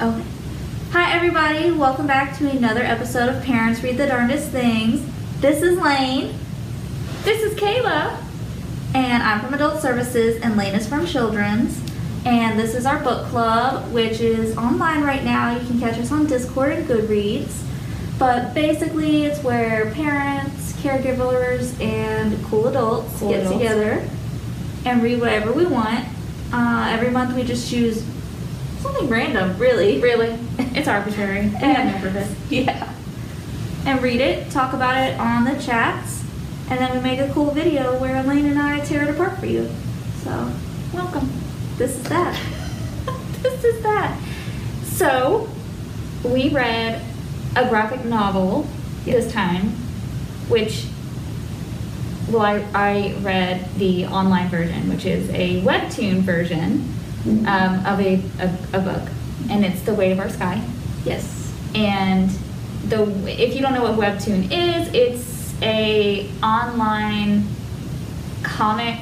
Okay. Hi, everybody. Welcome back to another episode of Parents Read the Darndest Things. This is Laine. This is Kayla. And I'm from Adult Services, and Laine is from Children's. And this is our book club, which is online right now. You can catch us on Discord and Goodreads. But basically, it's where parents, caregivers, and cool adults Cool get adults. together and read whatever we want. Uh, every month, we just choose something random, really. Really? It's arbitrary. We have no purpose. Yeah. And read it, talk about it on the chats, and then we make a cool video where Elaine and I tear it apart for you. So, Welcome. this is that. this is that. So, we read a graphic novel this time, which, well, I, I read the online version, which is a webtoon version um, of a, a, a book, and it's The Weight of Our Sky. Yes. and the if you don't know what webtoon is it's a online comic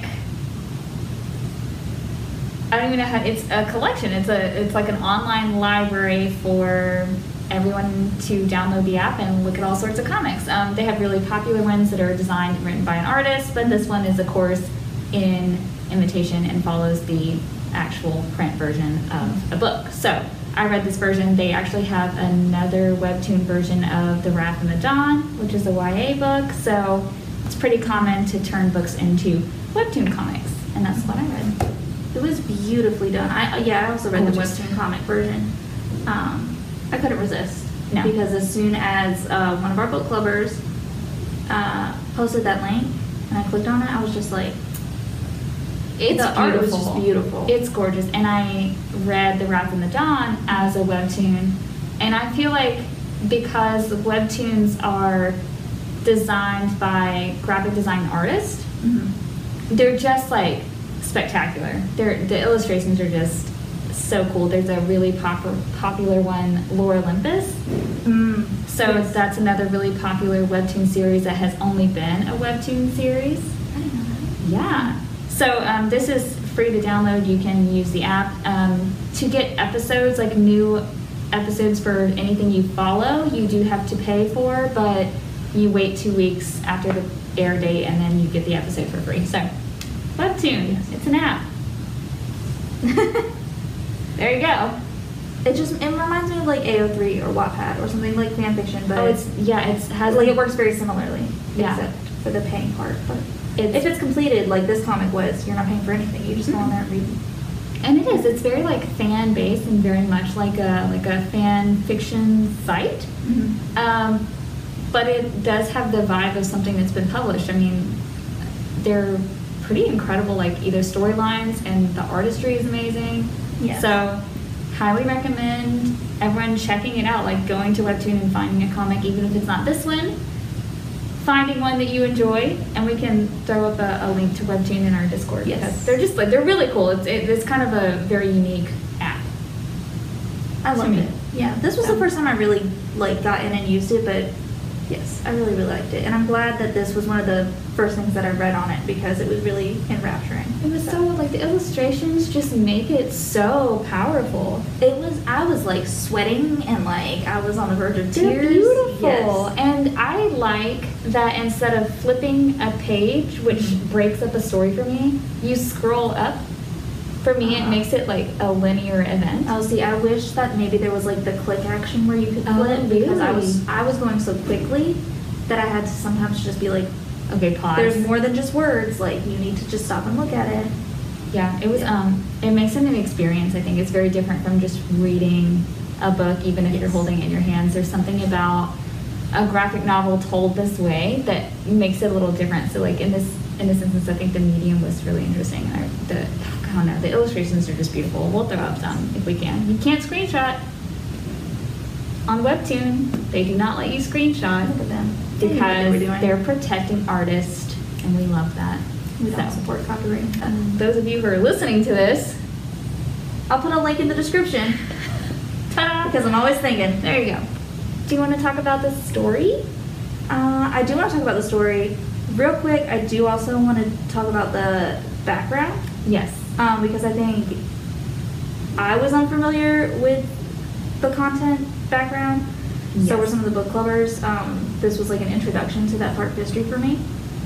i don't even know how it's a collection it's a it's like an online library for everyone to download the app and look at all sorts of comics um, they have really popular ones that are designed and written by an artist but this one is of course in imitation and follows the actual print version of a book so I read this version. They actually have another webtoon version of The Wrath and the Dawn, which is a YA book. So it's pretty common to turn books into webtoon comics, and that's what I read. It was beautifully done. I yeah, I also read Gorgeous. the webtoon comic version. Um, I couldn't resist No. because as soon as uh, one of our book clubbers uh, posted that link and I clicked on it, I was just like, It's The art was just beautiful. It's gorgeous, and I read The Wrath and the Dawn as a webtoon, and I feel like because webtoons are designed by graphic design artists, mhm. they're just like spectacular. They're, the illustrations are just so cool. There's a really pop- popular one, Lore Olympus. Mm, So yes. that's another really popular webtoon series that has only been a webtoon series. I didn't know that. Yeah. So um, this is free to download. You can use the app um, to get episodes, like new episodes for anything you follow. You do have to pay for, but you wait two weeks after the air date, and then you get the episode for free. So, Webtoon, it's an app. There you go. It just it reminds me of like AO3 or Wattpad or something like fan fiction, but Oh, it's yeah, it's has like it works very similarly, Yeah. except for the paying part. But It's- if it's completed, like this comic was, you're not paying for anything. You just go on there and read. And it is. It's very like fan based and very much like a like a fan fiction site. Um, but it does have the vibe of something that's been published. I mean, they're pretty incredible, like either storylines and the artistry is amazing. Yes. So, highly recommend everyone checking it out, like going to Webtoon and finding a comic, even if it's not this one. Finding one that you enjoy, and we can throw up a, a link to Webtoon in our Discord. Yes. they're just like they're really cool. It's it, it's kind of a very unique app. I To loved it. Yeah, this was the first time I really like got in and used it, but yes, I really really liked it, and I'm glad that this was one of the first things that I read on it because it was really enrapturing. It was so like the illustrations just make it so powerful. It was. I was like sweating and like I was on the verge of They're tears. beautiful. Yes. And I like that instead of flipping a page, which Mhm. breaks up a story for me, you scroll up. For me, it makes it like a linear event. Oh, see, I wish that maybe there was like the click action where you could Oh, flip because I was? I was going so quickly that I had to sometimes just be like, okay, pause. there's more than just words. Like you need to just stop and look at it. Yeah, it was. Yeah. Um, it makes it an experience. I think it's very different from just reading a book, even if you're holding it in your hands. There's something about a graphic novel told this way that makes it a little different. So, like in this in this instance, I think the medium was really interesting. I, the I don't know, the illustrations are just beautiful. We'll throw up some if we can. You can't screenshot on Webtoon. They do not let you screenshot Look at them. They knew what they were because they're protecting artists, and we love that. We don't So- support copyright. um, those of you who are listening to this, I'll put a link in the description because I'm always thinking. there you go. Do you want to talk about the story? Uh, I do want to talk about the story real quick. I do also want to talk about the background Yes. um, because I think I was unfamiliar with the content background. So were some of the book clubbers. Um, this was like an introduction to that part of history for me.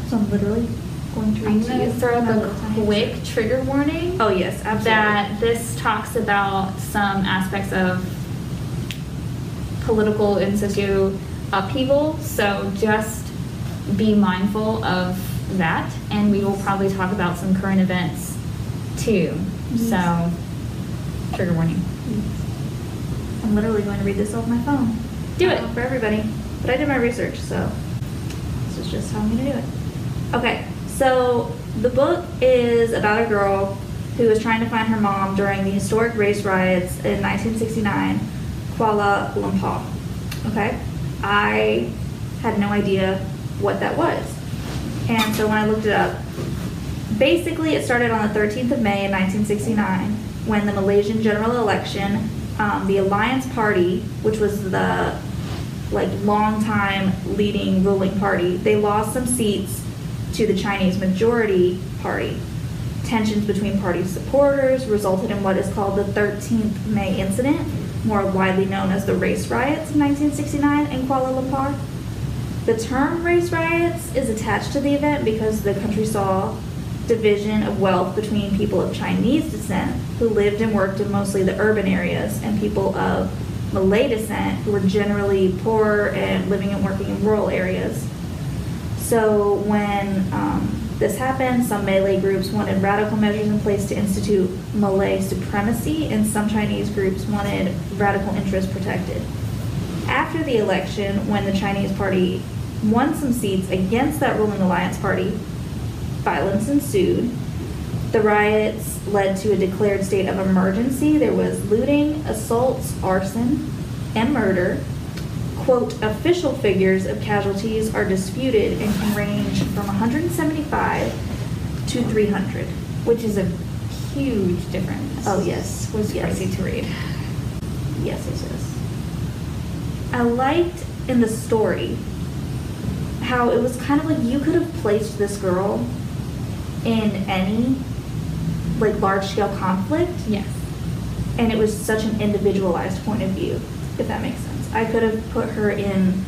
So I'm literally going to read I'm to you. throw up a quick trigger warning. Oh yes, absolutely. that this talks about some aspects of political and socio upheaval. So just be mindful of that, and we will probably talk about some current events too. Yes. So, trigger warning. I'm literally going to read this off my phone. Do it. Uh, for everybody. But I did my research, so this is just how I'm going to do it. Okay, so the book is about a girl who was trying to find her mom during the historic race riots in 1969, Kuala Lumpur. Okay, I had no idea what that was. And so when I looked it up, basically it started on the 13th of May in 1969 when the Malaysian general election, um, the Alliance Party, which was the like long time leading ruling party, they lost some seats to the Chinese majority party. Tensions between party supporters resulted in what is called the 13th May incident, more widely known as the race riots in 1969 in Kuala Lumpur. The term race riots is attached to the event because the country saw division of wealth between people of Chinese descent who lived and worked in mostly the urban areas and people of Malay descent who were generally poor and living and working in rural areas. So when um, this happened, some Malay groups wanted radical measures in place to institute Malay supremacy, and some Chinese groups wanted radical interests protected. After the election, when the Chinese party won some seats against that ruling alliance party, violence ensued. The riots led to a declared state of emergency. There was looting, assaults, arson, and murder. Quote, official figures of casualties are disputed and can range from 175 to 300. Which is a huge difference. Oh, yes. It was Yes. crazy to read. Yes, yes, yes. I liked in the story how it was kind of like you could have placed this girl in any like large scale conflict Yes. and it was such an individualized point of view, if that makes sense. I could have put her in,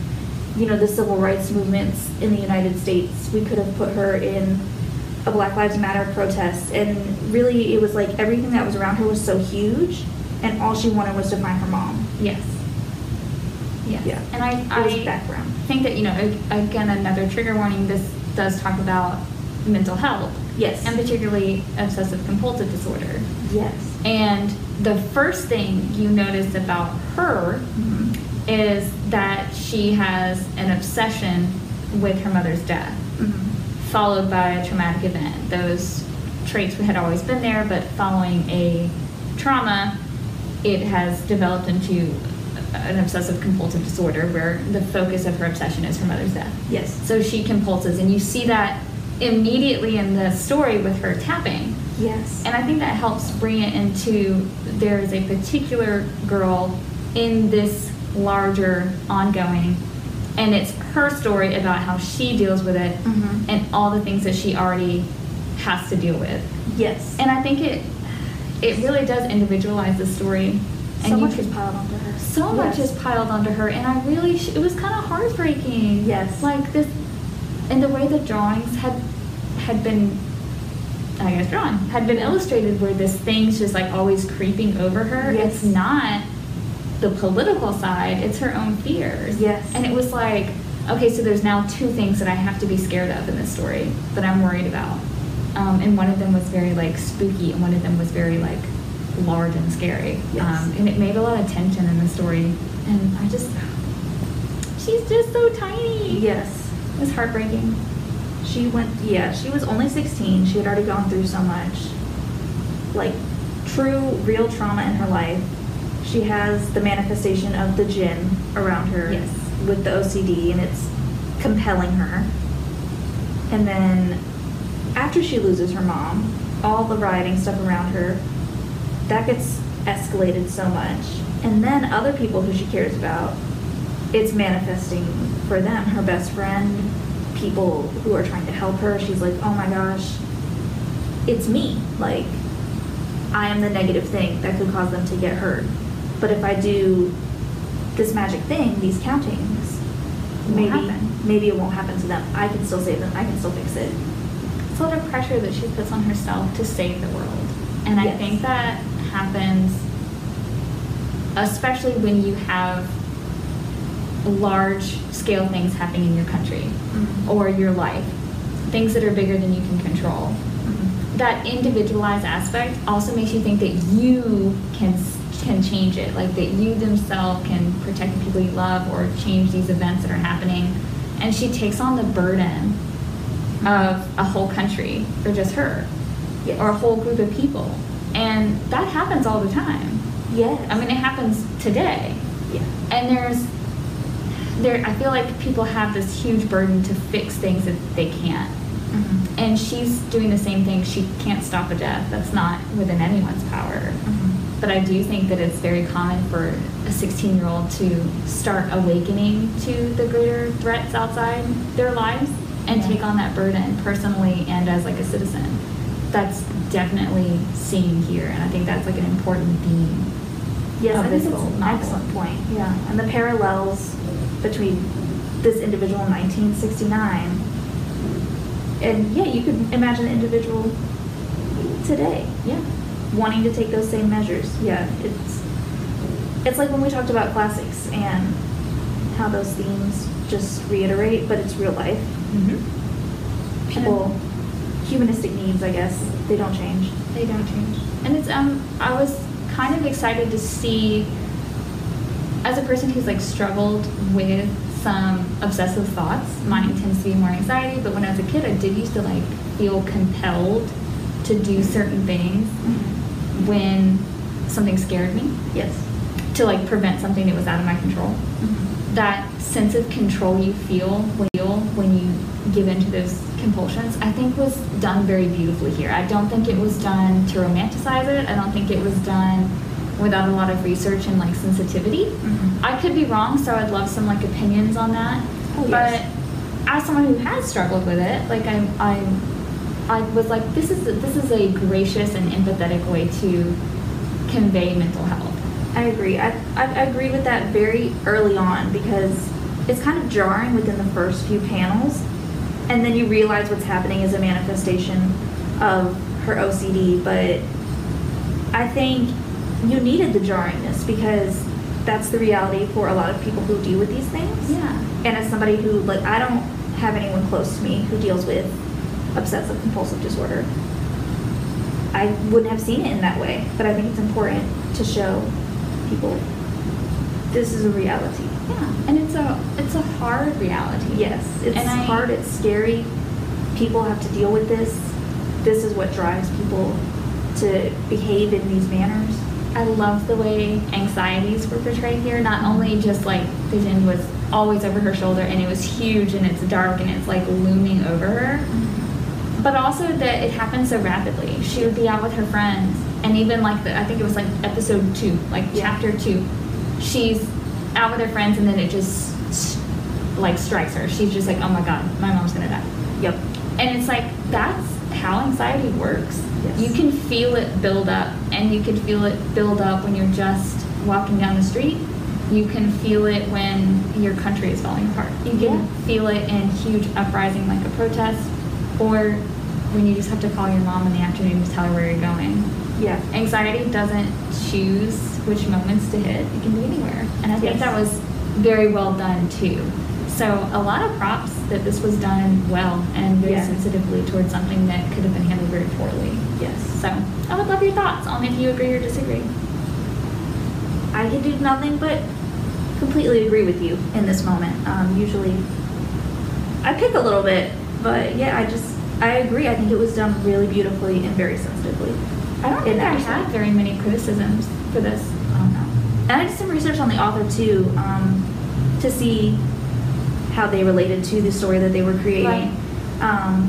you know, the civil rights movements in the United States. We could have put her in a Black Lives Matter protest. And really, it was like everything that was around her was so huge, and all she wanted was to find her mom. Yes. Yes. Yeah. And I, I background. think that, you know, again, another trigger warning, this does talk about mental health. Yes. And particularly obsessive compulsive disorder. Yes. And the first thing you notice about her Mhm. is that she has an obsession with her mother's death, Mhm. followed by a traumatic event. Those traits had always been there, but following a trauma, it has developed into an obsessive compulsive disorder where the focus of her obsession is her mother's death. Yes. So she compulses, and you see that immediately in the story with her tapping. Yes. And I think that helps bring it into there is a particular girl in this larger ongoing, and it's her story about how she deals with it Mhm. and all the things that she already has to deal with. yes. And I think it it really does individualize the story. And so you much was piled onto her. so much is piled onto her, and I really sh- it was kind of heartbreaking. Yes. like this, and the way the drawings had had been, I guess, drawn had been illustrated, where this thing's just like always creeping over her. Yes. It's not the political side; it's her own fears. Yes. and it was like, okay, so there's now two things that I have to be scared of in this story that I'm worried about, um, and one of them was very like spooky, and one of them was very like large and scary. Yes. Um, and it made a lot of tension in the story. And I just, she's just so tiny. Yes. It was heartbreaking. She went, yeah, she was only 16. She had already gone through so much, like, true, real trauma in her life. She has the manifestation of the jinn around her Yes. with the OCD, and it's compelling her. And then, after she loses her mom, all the rioting stuff around her, that gets escalated so much. And then other people who she cares about, it's manifesting for them. Her best friend, people who are trying to help her. She's like, oh my gosh, it's me. Like, I am the negative thing that could cause them to get hurt. But if I do this magic thing, these countings, maybe happen. maybe it won't happen to them. I can still save them. I can still fix it. It's a lot of pressure that she puts on herself to save the world. And I think that happens especially when you have large scale things happening in your country Mhm. or your life, things that are bigger than you can control. Mhm. That individualized aspect also makes you think that you can can change it, like that you themselves can protect the people you love or change these events that are happening. And she takes on the burden of a whole country for just her Yes. or a whole group of people. And that happens all the time. Yes. I mean, it happens today. yeah. And there's, there, I feel like people have this huge burden to fix things that they can't. Mhm. And she's doing the same thing. She can't stop a death. That's not within anyone's power. Mhm. But I do think that it's very common for a 16 year old to start awakening to the greater threats outside their lives and Yeah. take on that burden personally and as like a citizen. That's definitely seen here, and I think that's like an important theme. Yes, I think little an novel. excellent point. Yeah, and the parallels between this individual in 1969 and yeah, you could imagine the individual today Yeah. wanting to take those same measures. Yeah, it's it's like when we talked about classics and how those themes just reiterate, but it's real life. Mm-hmm. People, humanistic needs, I guess, they don't change. They don't change. And it's um I was kind of excited to see as a person who's like struggled with some obsessive thoughts, mine tends to be more anxiety, but when I was a kid I did used to like feel compelled to do certain things mm-hmm. when something scared me Yes. to like prevent something that was out of my control. Mm-hmm. That sense of control you feel when you give into those compulsions, I think was done very beautifully here. I don't think it was done to romanticize it. I don't think it was done without a lot of research and like sensitivity. Mhm. I could be wrong, so I'd love some like opinions on that. Oh, but yes. as someone who has struggled with it, like I I I was like this is a, this is a gracious and empathetic way to convey mental health. I agree. I, I, I agreed with that very early on because it's kind of jarring within the first few panels, and then you realize what's happening is a manifestation of her OCD. But I think you needed the jarringness because that's the reality for a lot of people who deal with these things. Yeah. And as somebody who, like, I don't have anyone close to me who deals with obsessive compulsive disorder. I wouldn't have seen it in that way, but I think it's important to show people this is a reality. Yeah, and it's a it's a hard reality. Yes, it's And I- hard, it's scary. People have to deal with this. This is what drives people to behave in these manners. I love the way anxieties were portrayed here. Not only just like Vision was always over her shoulder and it was huge and it's dark and it's like looming over her, mm-hmm. but also that it happened so rapidly. She would be out with her friends, and even like the I think it was like episode two, like Yeah. chapter two, she's out with her friends and then it just like strikes her. She's just like, oh my god, my mom's gonna die. Yep. And it's like that's how anxiety works. Yes. You can feel it build up, and you can feel it build up when you're just walking down the street. You can feel it when your country is falling apart. You can Yeah. feel it in huge uprising like a protest, or when you just have to call your mom in the afternoon to tell her where you're going. Yeah. Anxiety doesn't choose which moments to hit. It can be anywhere. And I think Yes. that was very well done too. So a lot of props that this was done well and very Yeah. sensitively towards something that could have been handled very poorly. Yes. So I would love your thoughts on if you agree or disagree. I can do nothing but completely agree with you in this moment. Um, usually, I pick a little bit, but yeah, I just I agree. I think it was done really beautifully and very sensitively. I don't think I respect. very many criticisms for this. I don't know. And I did some research on the author too, um, to see how they related to the story that they were creating. Right. Um,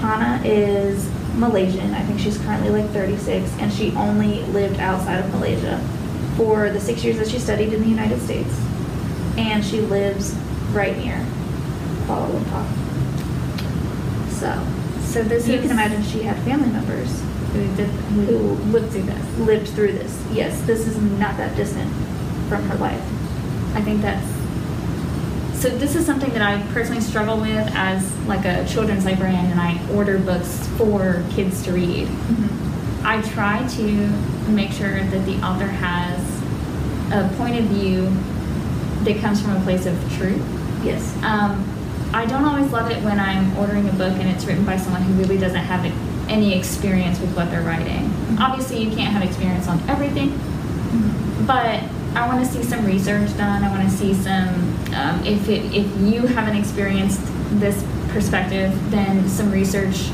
Hanna is Malaysian. I think she's currently like 36, and she only lived outside of Malaysia for the six years that she studied in the United States. And she lives right near Kuala Lumpur. So, So this you is can imagine she had family members who did who Who- lived through this. lived through this. Yes, this is not that distant from her life. I think that's so. This is something that I personally struggle with as like a children's librarian, and I order books for kids to read. Mm-hmm. I try to make sure that the author has a point of view that comes from a place of truth. Yes. Um, I don't always love it when I'm ordering a book and it's written by someone who really doesn't have any experience with what they're writing. Mm-hmm. Obviously, you can't have experience on everything, mm-hmm. but I want to see some research done. I want to see some, um, if, it, if you haven't experienced this perspective, then some research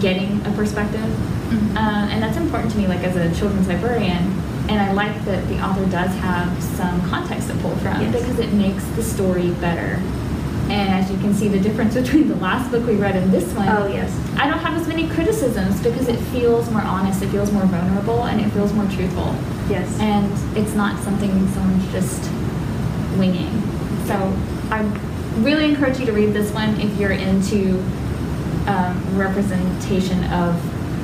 getting a perspective. Mhm. Uh, and that's important to me, like as a children's librarian. And I like that the author does have some context to pull from Yes. because it makes the story better. And as you can see, the difference between the last book we read and this one. Oh, yes. I don't have as many criticisms because it feels more honest, it feels more vulnerable, and it feels more truthful. Yes. And it's not something someone's just winging. So I really encourage you to read this one if you're into um, representation of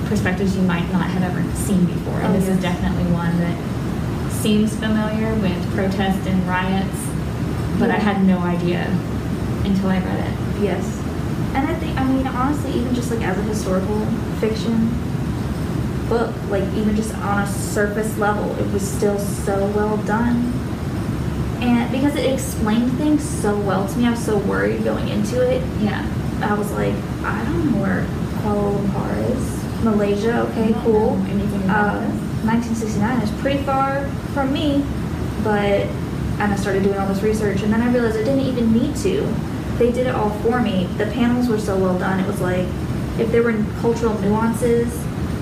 perspectives you might not have ever seen before. And Oh, this is definitely one that seems familiar with protest and riots, but I had no idea until I read it. Yes. And I think, I mean, honestly, even just like as a historical fiction book, like even just on a surface level, it was still so well done. And because it explained things so well to me, I was so worried going into it. Yeah. I was like, I don't know where Kuala Lumpur is. Malaysia, okay, cool. anything about Uh, 1969 is pretty far from me, but and I started doing all this research, and then I realized I didn't even need to. They did it all for me. The panels were so well done. It was like if there were cultural nuances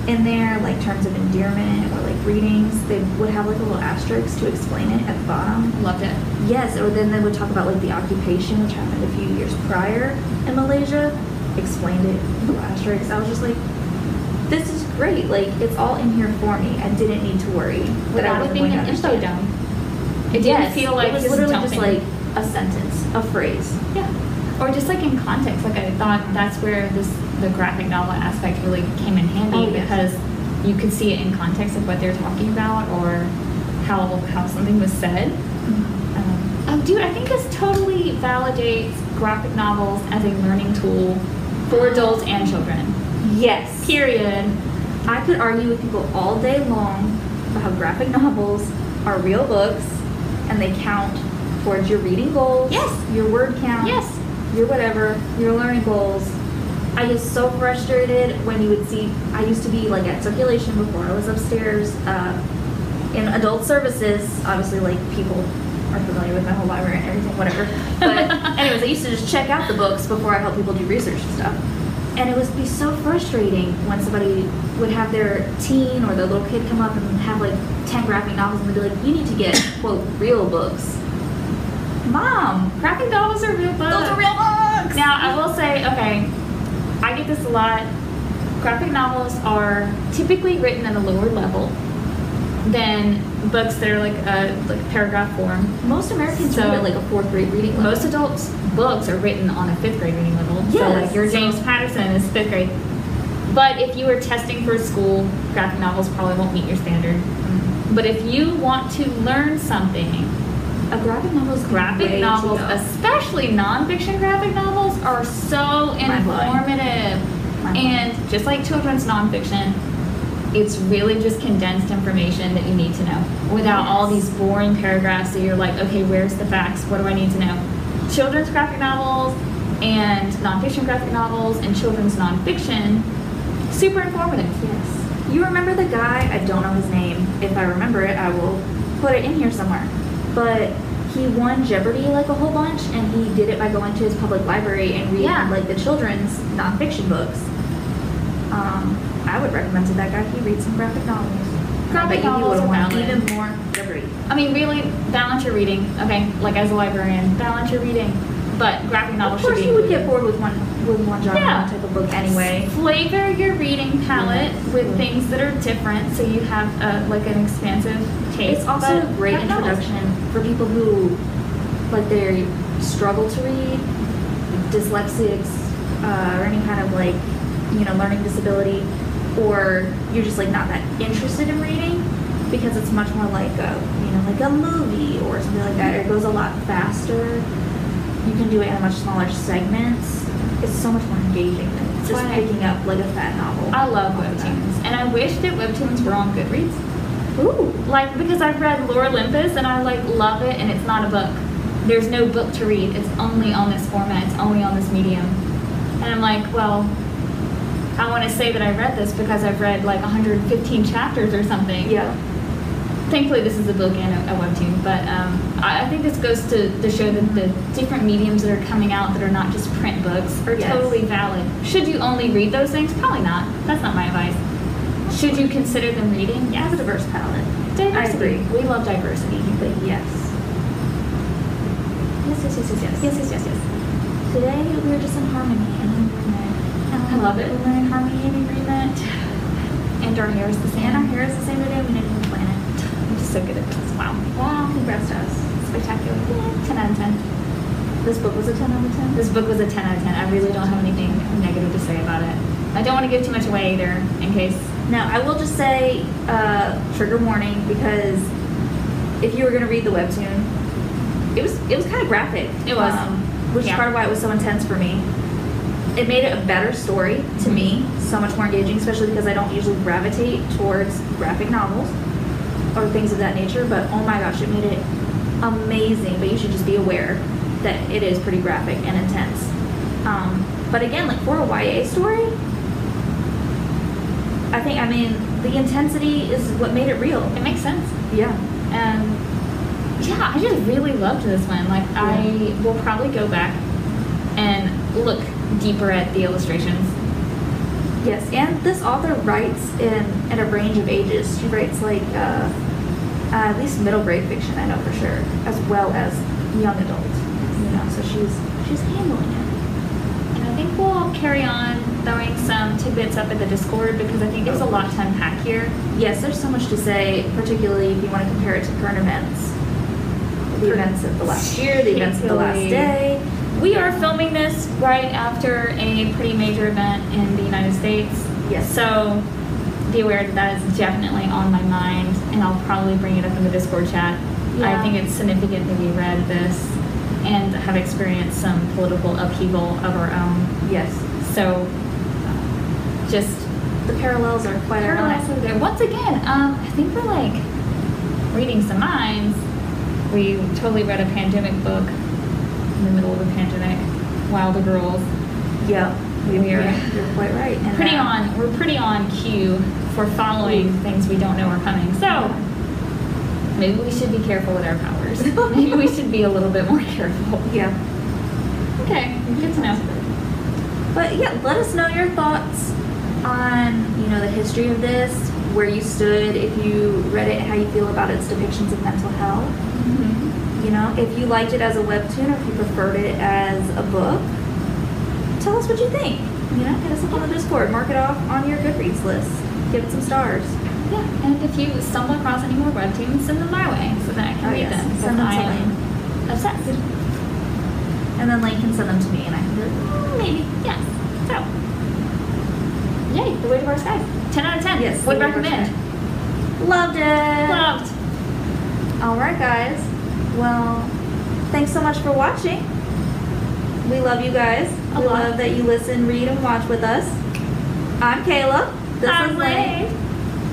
in there, like terms of endearment or like readings, they would have like a little asterisk to explain it at the bottom. Loved it. Yes, or then they would talk about like the occupation, which happened a few years prior in Malaysia. Explained it, little asterisks. I was just like, this is great. Like it's all in here for me. I didn't need to worry that I Without it wasn't being going to info dump. It didn't Yes, feel like it was literally just like a sentence, a phrase. Yeah. Or just like in context, like I thought that's where this the graphic novel aspect really came in handy Oh, yes. because you could see it in context of what they're talking about or how how something was said. Um, oh, dude, I think this totally validates graphic novels as a learning tool for adults and children. Yes. Period. I could argue with people all day long about how graphic novels are real books and they count towards your reading goals. Yes. Your word count. Yes. Your whatever, your learning goals. I get so frustrated when you would see, I used to be like at circulation before I was upstairs uh, in adult services. Obviously, like people are familiar with my whole library and everything, whatever. But, anyways, I used to just check out the books before I help people do research and stuff. And it would be so frustrating when somebody would have their teen or their little kid come up and have like 10 graphic novels and they'd be like, you need to get, quote, real books. Mom, Graphic novels are real books. those are real books! Now, I will say, okay, I get this a lot. Graphic novels are typically written at a lower level than books that are like a like paragraph form. Most Americans So- read at like a fourth grade reading level. Most adults' books are written on a fifth grade reading level. so like your James Patterson is fifth grade. But if you were testing for school, graphic novels probably won't meet your standard. Mm-hmm. But if you want to learn something, a graphic novel is graphic novels, especially nonfiction graphic novels, are so informative. And just like children's nonfiction, it's really just condensed information that you need to know without all these boring paragraphs that you're like, okay, where's the facts? What do I need to know? Children's graphic novels and nonfiction graphic novels and children's nonfiction, super informative. Yes. You remember the guy? I don't know his name. If I remember it, I will put it in here somewhere. But he won Jeopardy like a whole bunch, and he did it by going to his public library and reading Yeah. like the children's nonfiction books. Um, I would recommend to that guy he read some graphic novels. Graphic bet you he novels would are won even more Jeopardy. I mean, really, balance your reading. Okay, like as a librarian, balance your reading. But graphic novels Of course, should be you would get bored with one with one genre Yeah. type of book anyway. Flavor your reading palette with Yeah. things that are different, so you have uh, like an expansive taste. It's also a great introduction for people who, like, they struggle to read, dyslexics, uh, or any kind of like, you know, learning disability. or you're just like not that interested in reading because it's much more like a you know like a movie or something like that. It goes a lot faster. You can do it in much smaller segments. It's so much more engaging than That's just I- picking up like a fat novel. I love all the time. webtoons, and I wish that webtoons were on Goodreads. Ooh. Like because I've read Lore Olympus and I like love it, and it's not a book. There's no book to read. It's only on this format. It's only on this medium. And I'm like, well, I want to say that I read this because I've read like 115 chapters or something. Yeah. Thankfully, this is a book and a, a webtoon, but um, I, I think this goes to, to show that the different mediums that are coming out that are not just print books are Yes. totally valid. Should you only read those things? Probably not. That's not my advice. Should you consider them reading? Have Yes. a diverse palette. Diversity. I agree. We love diversity. But yes. Yes, yes, yes, yes, yes. Yes, yes, yes, yes. Today we're just in harmony and agreement. I love it. We're in harmony and agreement. And our hair is the same. And our hair is the same today. We didn't even plan it. I'm just so good at this. Wow. Wow, congrats to us. Spectacular. 10 out of 10. This book was a 10 out of 10. This book was a 10 out of 10. I really don't have anything negative to say about it. I don't want to give too much away either, in case. Now, I will just say uh, trigger warning because if you were going to read the webtoon, it was it was kind of graphic. It was. um, which Yeah. is part of why it was so intense for me. It made it a better story to me, so much more engaging, especially because I don't usually gravitate towards graphic novels or things of that nature. But oh my gosh, it made it amazing. But you should just be aware that it is pretty graphic and intense. Um, but again, like for a YA story, I think I mean the intensity is what made it real. It makes sense. Yeah. And yeah, I just really loved this one. Like, I will probably go back and look deeper at the illustrations. Yes, and this author writes in in a range of ages. She writes like uh, uh, at least middle grade fiction, I know for sure, as well as young adult. You know, so she's she's handling it. And I think we'll carry on throwing some tidbits up in the Discord because I think there's a lot to unpack here. Yes, there's so much to say, particularly if you want to compare it to current events, the events of the last year, the events of the last day. We are filming this right after a pretty major event in the United States. Yes. So be aware that that is definitely on my mind, and I'll probably bring it up in the Discord chat. I think it's significant that we read this and have experienced some political upheaval of our own. Yes, So just the parallels are quite parallels over there. Once again, um, I think we're like reading some minds. We totally read a pandemic book in the middle of a pandemic. Wilder Girls. Yeah, We are You're quite right. And pretty that- on. We're pretty on cue for following things we don't know are coming. So maybe we should be careful with our powers. maybe we should be a little bit more careful. Yeah. Okay, good to know. But yeah, let us know your thoughts on you know the history of this, where you stood, if you read it, how you feel about its depictions of mental health. Mm-hmm. You know, if you liked it as a webtoon or if you preferred it as a book, tell us what you think. You know, hit us up on the Discord, mark it off on your Goodreads list, give it some stars. Yeah, and if you stumble across any more webtoons, send them my way so that I can Oh, read yes. them. Send them to Laine. obsessed. And then Laine can send them to me, and I can be like, mm, maybe. Yes. So, yay, The Weight of Our Skies. 10 out of 10. Yes, Would The Weight of Our recommend. Loved it. Loved. All right, guys. Well, thanks so much for watching. We love you guys. A we lot. love that you listen, read, and watch with us. I'm Kayla. This I'm is Laine.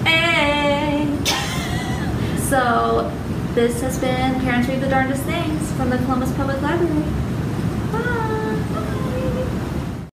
Hey. so, this has been Parents Read the Darndest Things from the Columbus Public Library.